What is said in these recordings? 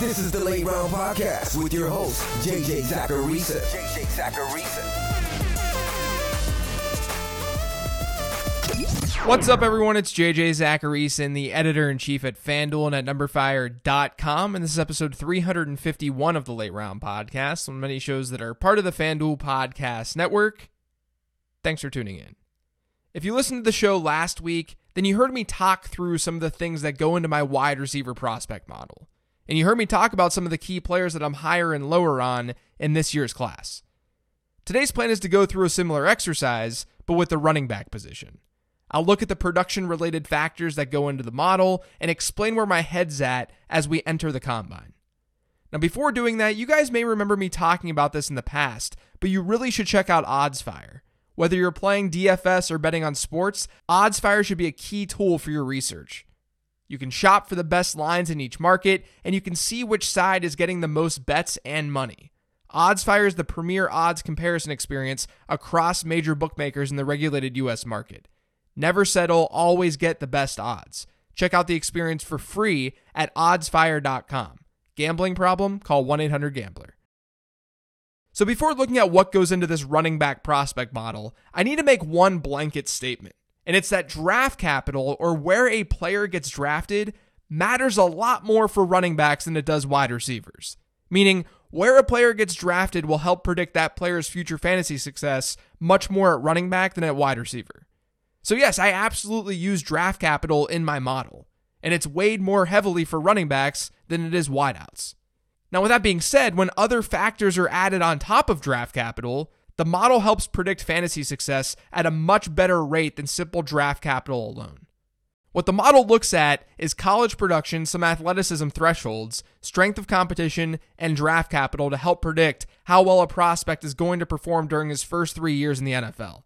This is the Late Round Podcast with your host, JJ Zachariason. JJ Zachariason. What's up, everyone? It's JJ Zachariason, the editor in chief at FanDuel and at numberfire.com. And this is episode 351 of the Late Round Podcast, one of many shows that are part of the FanDuel Podcast Network. Thanks for tuning in. If you listened to the show last week, then you heard me talk through some of the things that go into my wide receiver prospect model. And you heard me talk about some of the key players that I'm higher and lower on in this year's class. Today's plan is to go through a similar exercise, but with the running back position. I'll look at the production related factors that go into the model and explain where my head's at as we enter the combine. Now, before doing that, you guys may remember me talking about this in the past, but you really should check out OddsFire. Whether you're playing DFS or betting on sports, OddsFire should be a key tool for your research. You can shop for the best lines in each market, and you can see which side is getting the most bets and money. OddsFire is the premier odds comparison experience across major bookmakers in the regulated US market. Never settle, always get the best odds. Check out the experience for free at oddsfire.com. Gambling problem? Call 1 800 Gambler. So, before looking at what goes into this running back prospect model, I need to make one blanket statement. And it's that draft capital, or where a player gets drafted, matters a lot more for running backs than it does wide receivers. Meaning, where a player gets drafted will help predict that player's future fantasy success much more at running back than at wide receiver. So, yes, I absolutely use draft capital in my model, and it's weighed more heavily for running backs than it is wideouts. Now, with that being said, when other factors are added on top of draft capital, the model helps predict fantasy success at a much better rate than simple draft capital alone. What the model looks at is college production, some athleticism thresholds, strength of competition, and draft capital to help predict how well a prospect is going to perform during his first three years in the NFL.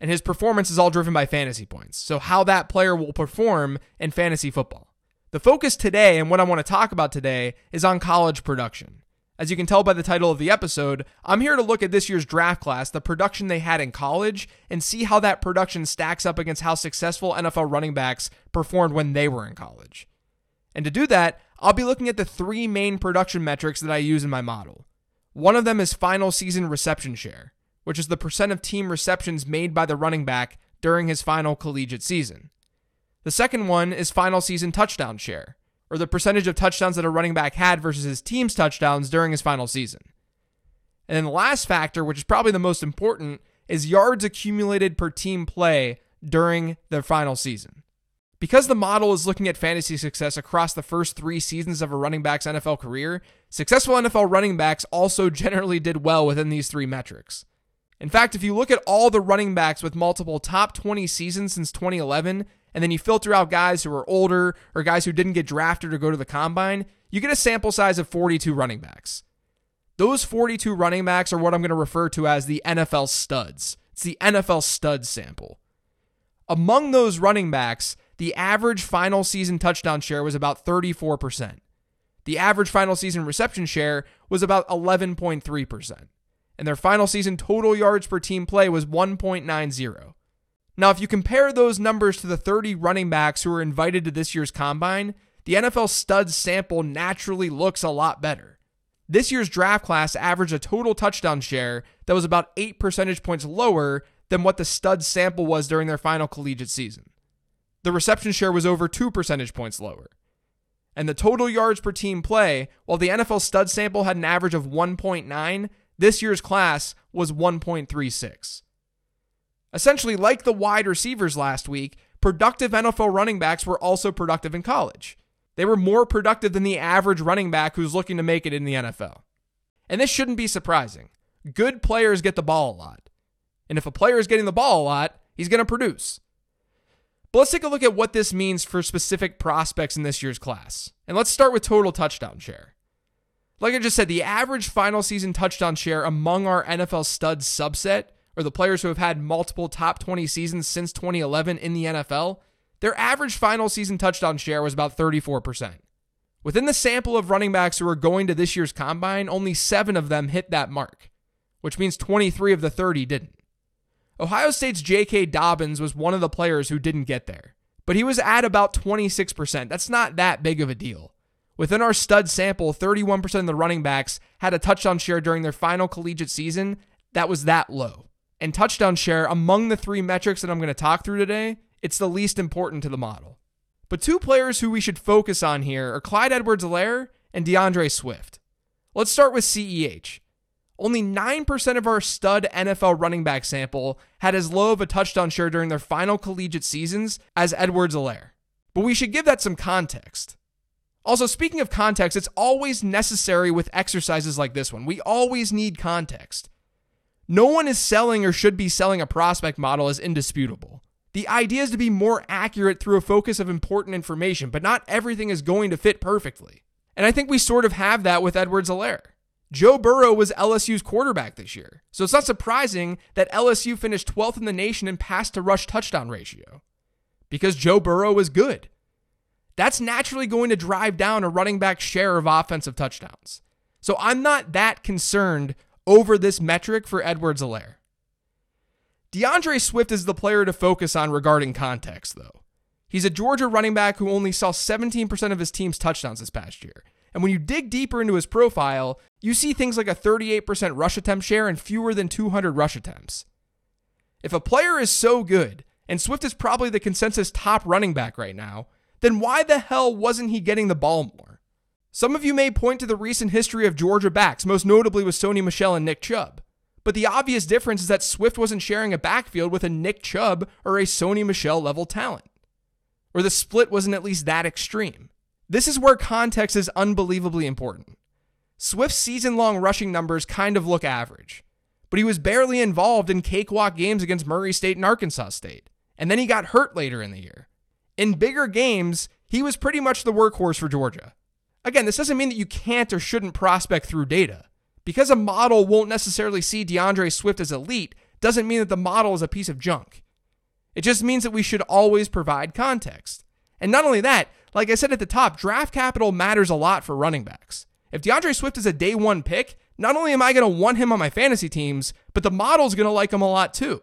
And his performance is all driven by fantasy points, so how that player will perform in fantasy football. The focus today and what I want to talk about today is on college production. As you can tell by the title of the episode, I'm here to look at this year's draft class, the production they had in college, and see how that production stacks up against how successful NFL running backs performed when they were in college. And to do that, I'll be looking at the three main production metrics that I use in my model. One of them is final season reception share, which is the percent of team receptions made by the running back during his final collegiate season. The second one is final season touchdown share, or the percentage of touchdowns that a running back had versus his team's touchdowns during his final season. And then the last factor, which is probably the most important, is yards accumulated per team play during the final season. Because the model is looking at fantasy success across the first three seasons of a running back's NFL career, successful NFL running backs also generally did well within these three metrics. In fact, if you look at all the running backs with multiple top 20 seasons since 2011, and then you filter out guys who are older or guys who didn't get drafted or go to the combine, you get a sample size of 42 running backs. Those 42 running backs are what I'm going to refer to as the NFL studs. It's the NFL stud sample. Among those running backs, the average final season touchdown share was about 34%. The average final season reception share was about 11.3%. And their final season total yards per team play was 1.90. Now, if you compare those numbers to the 30 running backs who were invited to this year's combine, the NFL studs sample naturally looks a lot better. This year's draft class averaged a total touchdown share that was about 8 percentage points lower than what the stud sample was during their final collegiate season. The reception share was over 2 percentage points lower. And the total yards per team play, while the NFL stud sample had an average of 1.9, this year's class was 1.36. Essentially, like the wide receivers last week, productive NFL running backs were also productive in college. They were more productive than the average running back who's looking to make it in the NFL. And this shouldn't be surprising. Good players get the ball a lot. And if a player is getting the ball a lot, he's going to produce. But let's take a look at what this means for specific prospects in this year's class. And let's start with total touchdown share. Like I just said, the average final season touchdown share among our NFL studs subset or the players who have had multiple top 20 seasons since 2011 in the NFL, their average final season touchdown share was about 34%. Within the sample of running backs who are going to this year's combine, only seven of them hit that mark, which means 23 of the 30 didn't. Ohio State's J.K. Dobbins was one of the players who didn't get there, but he was at about 26%. That's not that big of a deal. Within our stud sample, 31% of the running backs had a touchdown share during their final collegiate season that was that low. And touchdown share, among the three metrics that I'm going to talk through today, it's the least important to the model. But two players who we should focus on here are Clyde Edwards Helaire and D'Andre Swift. Let's start with CEH. Only 9% of our stud NFL running back sample had as low of a touchdown share during their final collegiate seasons as Edwards Helaire. But we should give that some context. Also, speaking of context, it's always necessary with exercises like this one. We always need context. No one is selling or should be selling a prospect model as indisputable. The idea is to be more accurate through a focus of important information, but not everything is going to fit perfectly. And I think we sort of have that with Edwards Helaire. Joe Burrow was LSU's quarterback this year, so it's not surprising that LSU finished 12th in the nation in pass to rush touchdown ratio because Joe Burrow was good. That's naturally going to drive down a running back share of offensive touchdowns. So I'm not that concerned over this metric for Edwards Helaire. D'Andre Swift is the player to focus on regarding context, though. He's a Georgia running back who only saw 17% of his team's touchdowns this past year. And when you dig deeper into his profile, you see things like a 38% rush attempt share and fewer than 200 rush attempts. If a player is so good, and Swift is probably the consensus top running back right now, then why the hell wasn't he getting the ball more? Some of you may point to the recent history of Georgia backs, most notably with Sony Michel and Nick Chubb. But the obvious difference is that Swift wasn't sharing a backfield with a Nick Chubb or a Sony Michel level talent. Or the split wasn't at least that extreme. This is where context is unbelievably important. Swift's season long rushing numbers kind of look average, but he was barely involved in cakewalk games against Murray State and Arkansas State, and then he got hurt later in the year. In bigger games, he was pretty much the workhorse for Georgia. Again, this doesn't mean that you can't or shouldn't prospect through data. Because a model won't necessarily see D'Andre Swift as elite doesn't mean that the model is a piece of junk. It just means that we should always provide context. And not only that, like I said at the top, draft capital matters a lot for running backs. If D'Andre Swift is a day one pick, not only am I going to want him on my fantasy teams, but the model's going to like him a lot too.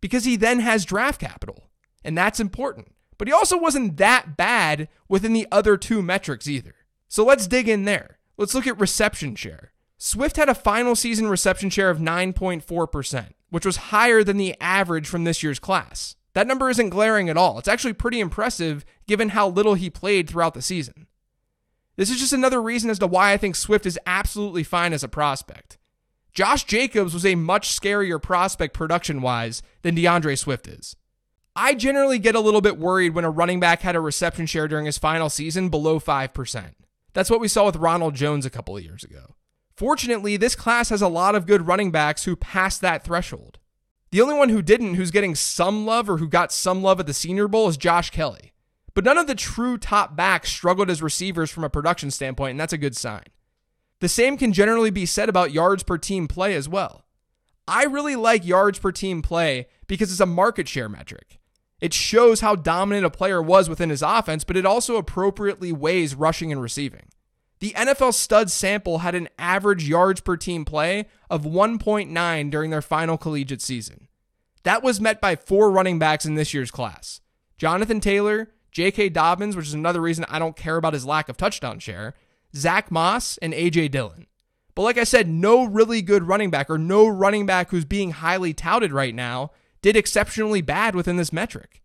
Because he then has draft capital, and that's important. But he also wasn't that bad within the other two metrics either. So let's dig in there. Let's look at reception share. Swift had a final season reception share of 9.4%, which was higher than the average from this year's class. That number isn't glaring at all. It's actually pretty impressive given how little he played throughout the season. This is just another reason as to why I think Swift is absolutely fine as a prospect. Josh Jacobs was a much scarier prospect production wise than D'Andre Swift is. I generally get a little bit worried when a running back had a reception share during his final season below 5%. That's what we saw with Ronald Jones a couple of years ago. Fortunately, this class has a lot of good running backs who passed that threshold. The only one who didn't, who's getting some love or who got some love at the Senior Bowl, is Josh Kelley. But none of the true top backs struggled as receivers from a production standpoint, and that's a good sign. The same can generally be said about yards per team play as well. I really like yards per team play because it's a market share metric. It shows how dominant a player was within his offense, but it also appropriately weighs rushing and receiving. The NFL stud sample had an average yards per team play of 1.9 during their final collegiate season. That was met by four running backs in this year's class Jonathan Taylor, J.K. Dobbins, which is another reason I don't care about his lack of touchdown share, Zach Moss, and A.J. Dillon. But like I said, no really good running back or no running back who's being highly touted right now did exceptionally bad within this metric.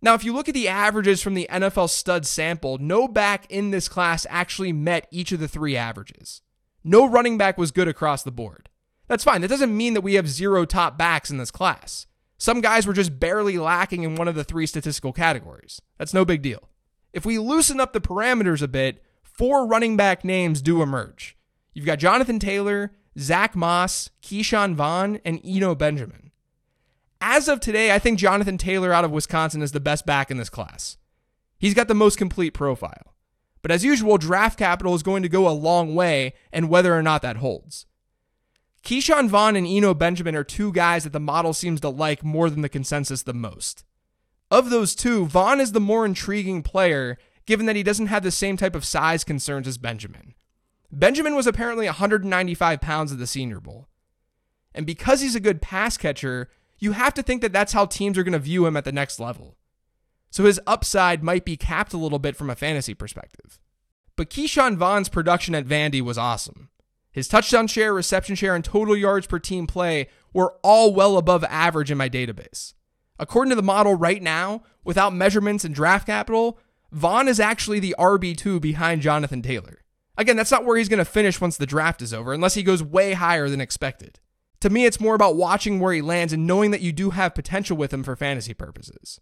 Now, if you look at the averages from the NFL stud sample, no back in this class actually met each of the three averages. No running back was good across the board. That's fine. That doesn't mean that we have zero top backs in this class. Some guys were just barely lacking in one of the three statistical categories. That's no big deal. If we loosen up the parameters a bit, four running back names do emerge. You've got Jonathan Taylor, Zach Moss, Ke'Shawn Vaughn, and Eno Benjamin. As of today, I think Jonathan Taylor out of Wisconsin is the best back in this class. He's got the most complete profile. But as usual, draft capital is going to go a long way and whether or not that holds. Ke'Shawn Vaughn and Eno Benjamin are two guys that the model seems to like more than the consensus the most. Of those two, Vaughn is the more intriguing player given that he doesn't have the same type of size concerns as Benjamin. Benjamin was apparently 195 pounds at the Senior Bowl. And because he's a good pass catcher, you have to think that that's how teams are going to view him at the next level. So his upside might be capped a little bit from a fantasy perspective. But Ke'Shawn Vaughn's production at Vandy was awesome. His touchdown share, reception share, and total yards per team play were all well above average in my database. According to the model right now, without measurements and draft capital, Vaughn is actually the RB2 behind Jonathan Taylor. Again, that's not where he's going to finish once the draft is over, unless he goes way higher than expected. To me, it's more about watching where he lands and knowing that you do have potential with him for fantasy purposes.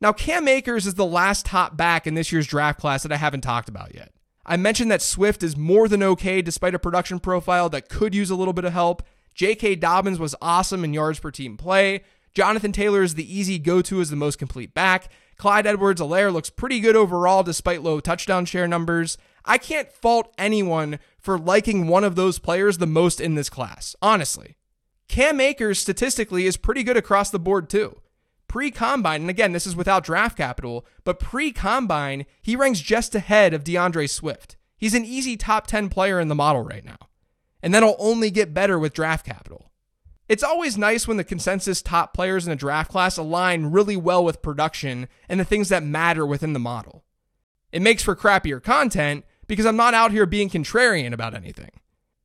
Now, Cam Akers is the last top back in this year's draft class that I haven't talked about yet. I mentioned that Swift is more than okay despite a production profile that could use a little bit of help. J.K. Dobbins was awesome in yards per team play. Jonathan Taylor is the easy go to as the most complete back. Clyde Edwards Helaire looks pretty good overall despite low touchdown share numbers. I can't fault anyone for liking one of those players the most in this class, honestly. Cam Akers statistically is pretty good across the board too. Pre combine, and again, this is without draft capital, but pre combine, he ranks just ahead of D'Andre Swift. He's an easy top 10 player in the model right now. And that'll only get better with draft capital. It's always nice when the consensus top players in a draft class align really well with production and the things that matter within the model. It makes for crappier content because I'm not out here being contrarian about anything.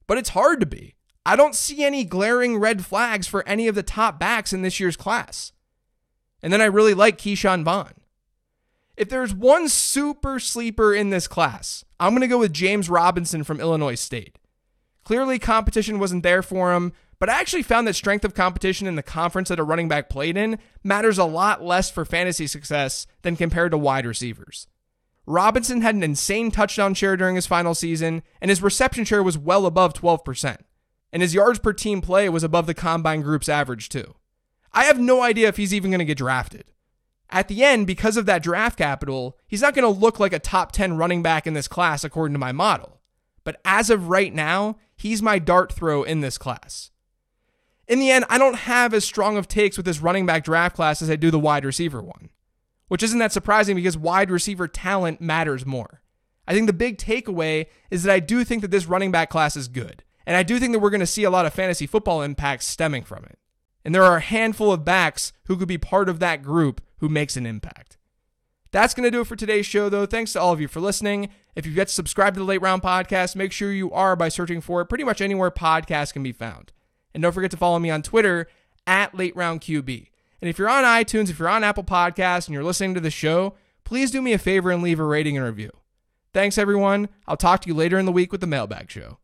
But it's hard to be. I don't see any glaring red flags for any of the top backs in this year's class. And then I really like Ke'Shawn Vaughn. If there's one super sleeper in this class, I'm going to go with James Robinson from Illinois State. Clearly, competition wasn't there for him, but I actually found that strength of competition in the conference that a running back played in matters a lot less for fantasy success than compared to wide receivers. Robinson had an insane touchdown share during his final season, and his reception share was well above 12%. And his yards per team play was above the combine group's average, too. I have no idea if he's even going to get drafted. At the end, because of that draft capital, he's not going to look like a top 10 running back in this class according to my model. But as of right now, he's my dart throw in this class. In the end, I don't have as strong of takes with this running back draft class as I do the wide receiver one, which isn't that surprising because wide receiver talent matters more. I think the big takeaway is that I do think that this running back class is good, and I do think that we're going to see a lot of fantasy football impacts stemming from it. And there are a handful of backs who could be part of that group who makes an impact. That's going to do it for today's show, though. Thanks to all of you for listening. If you've yet to subscribe to the Late Round Podcast, make sure you are by searching for it pretty much anywhere podcasts can be found. And don't forget to follow me on Twitter at Late Round QB. And if you're on iTunes, if you're on Apple Podcasts and you're listening to the show, please do me a favor and leave a rating and review. Thanks, everyone. I'll talk to you later in the week with the Mailbag Show.